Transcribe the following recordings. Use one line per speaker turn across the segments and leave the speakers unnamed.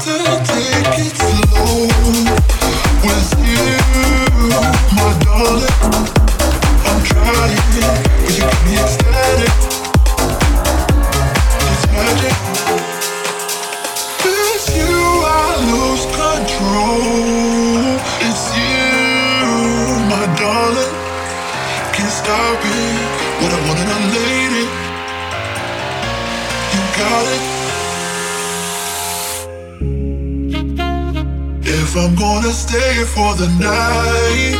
take it. the night.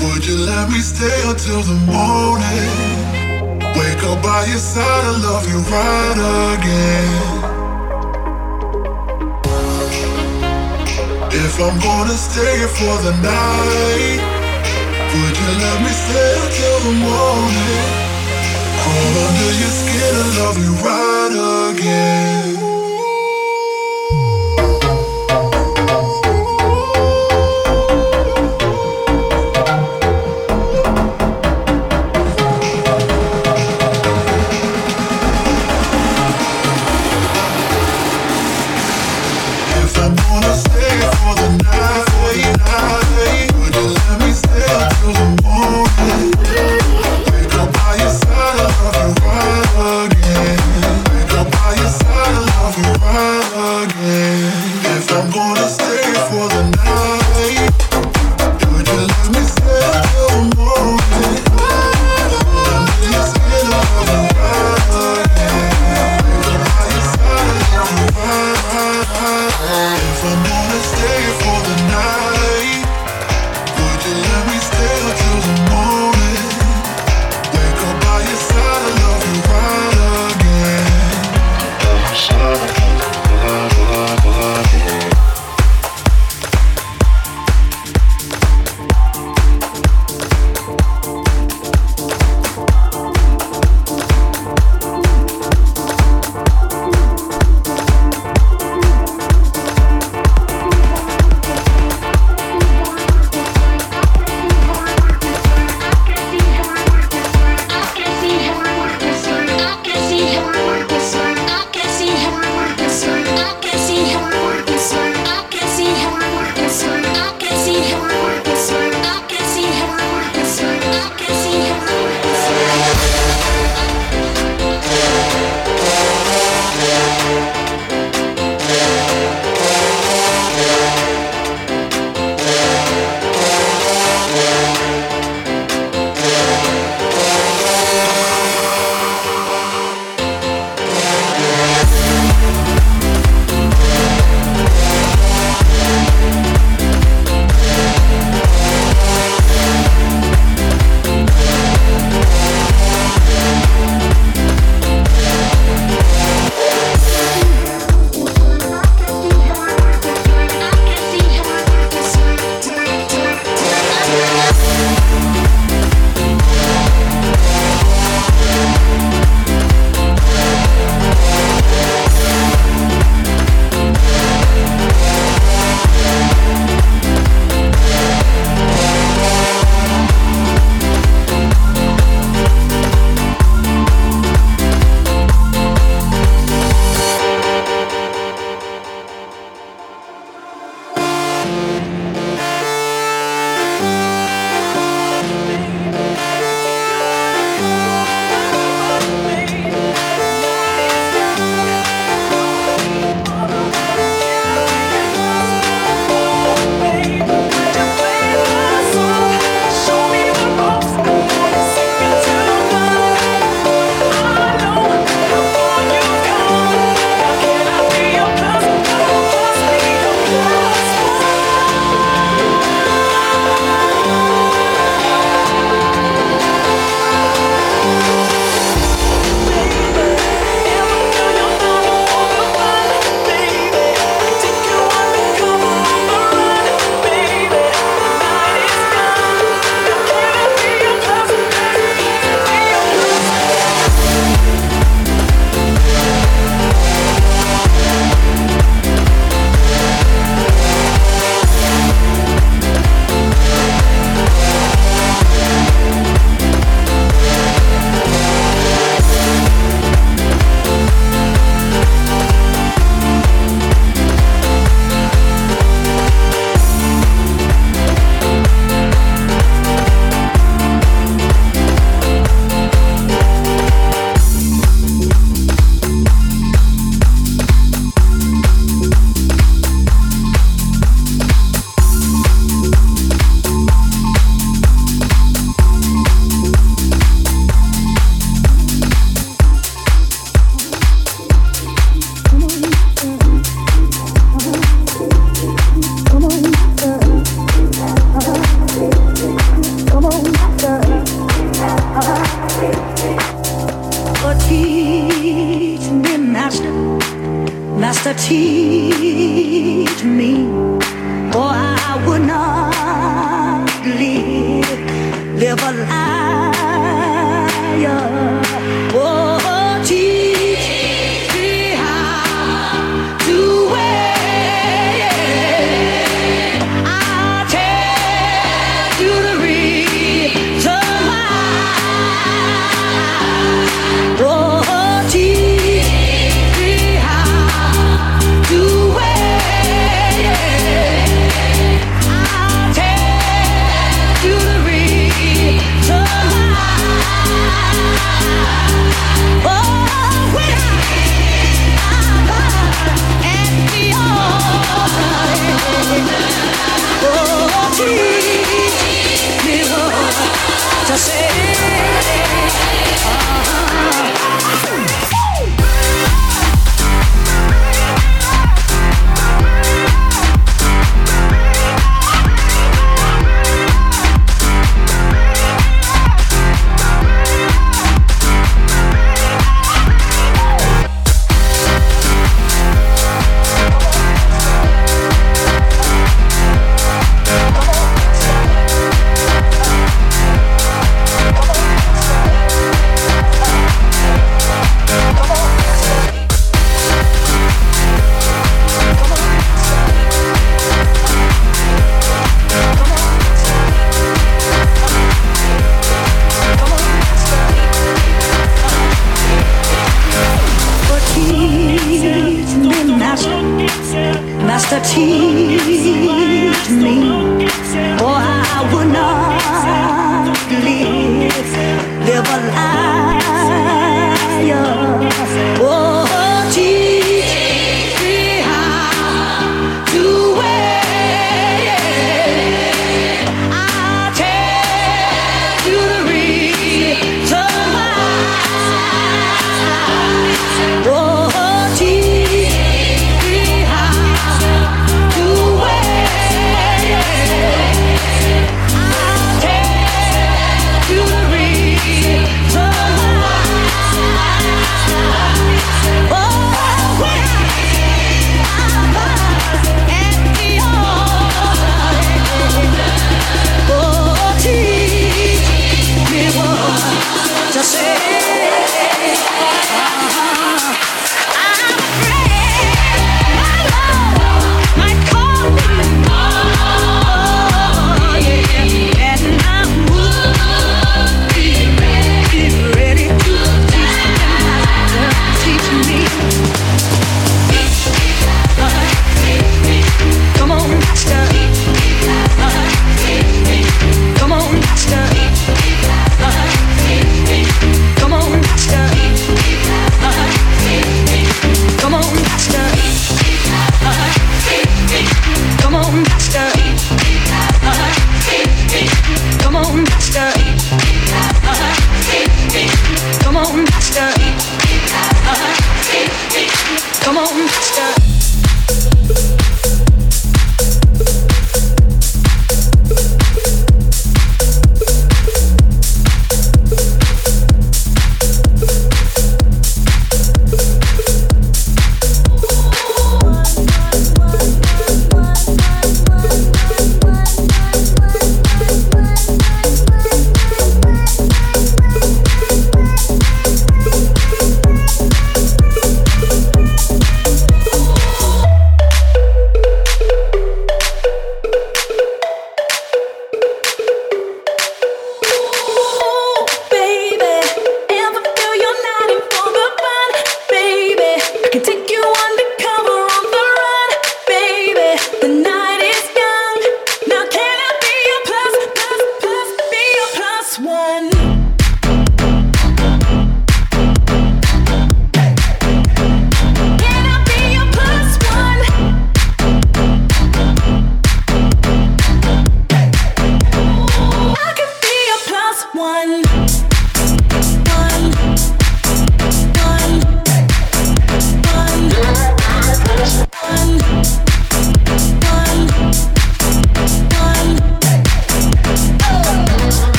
Would you let me stay until the morning? Wake up by your side, I love you right again. If I'm gonna stay for the night, would you let me stay until the morning? Crawl under your skin, and love you right again.
teach me, or I would not live, live a liar.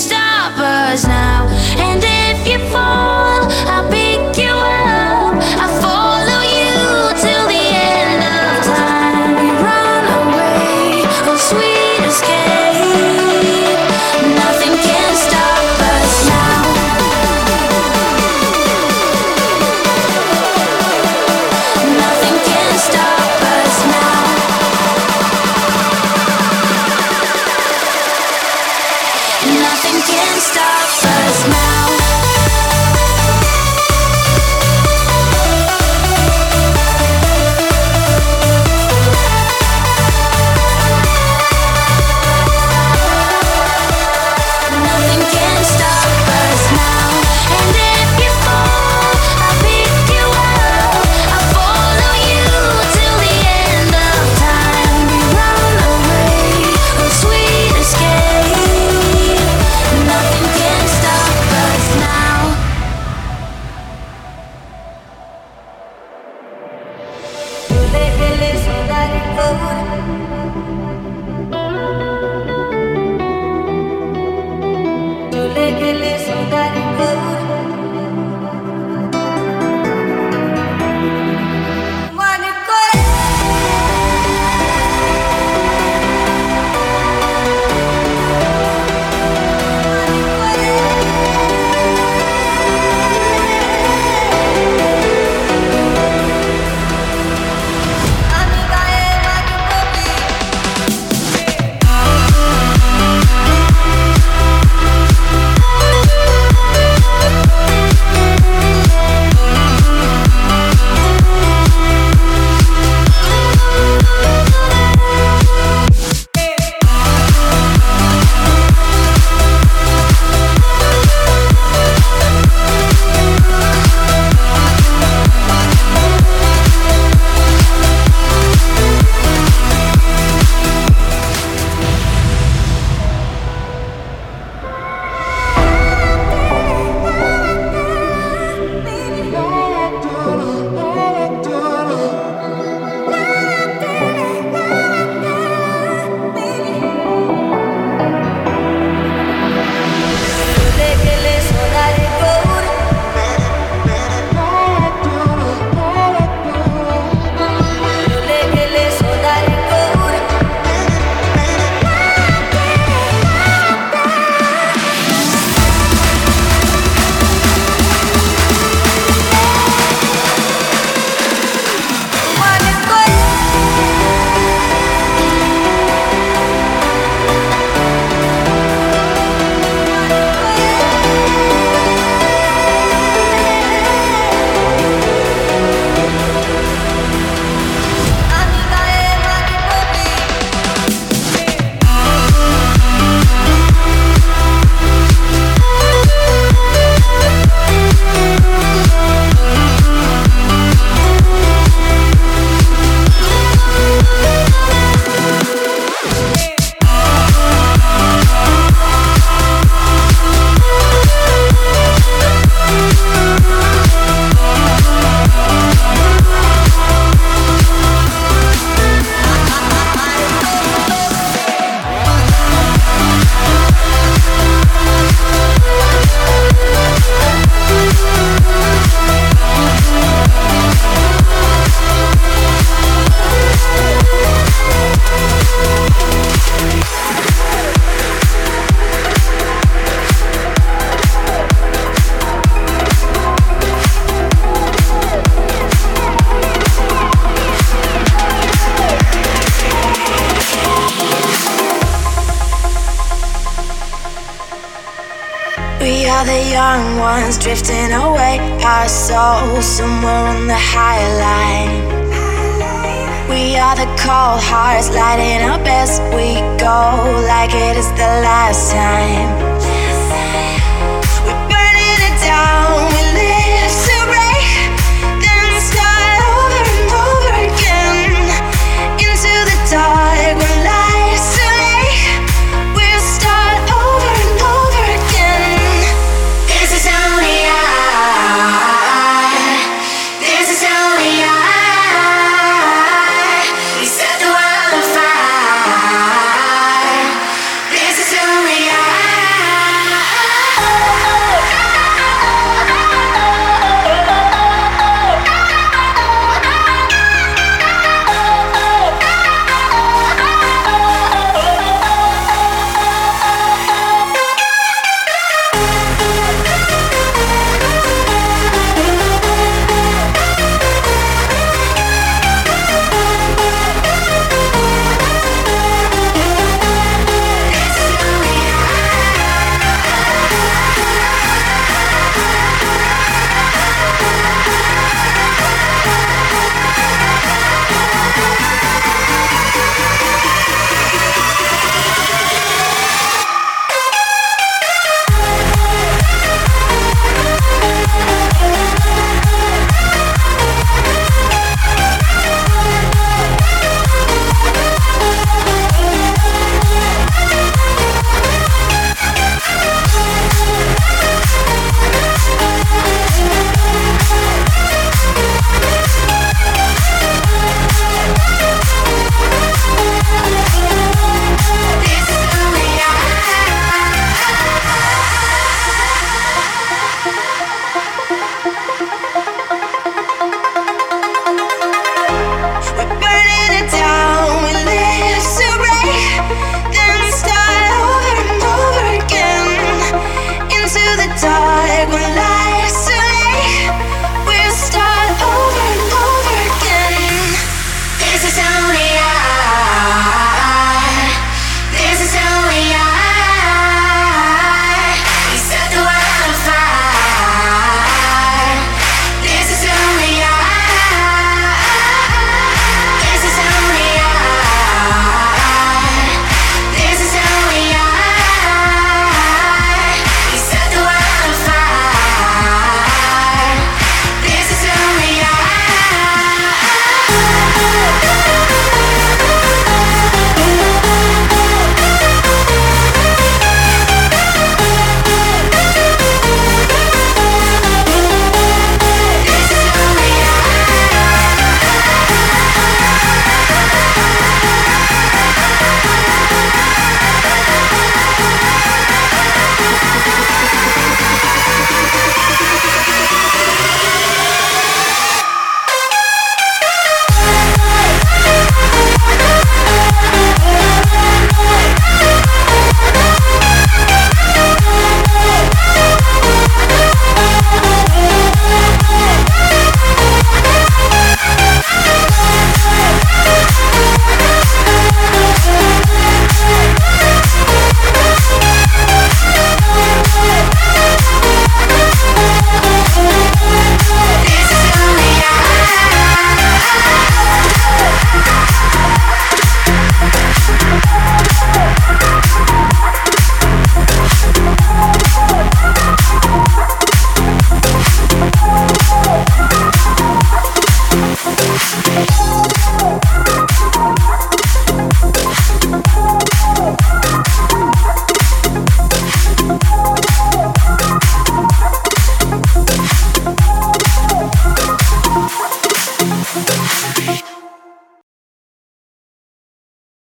Stop us now. And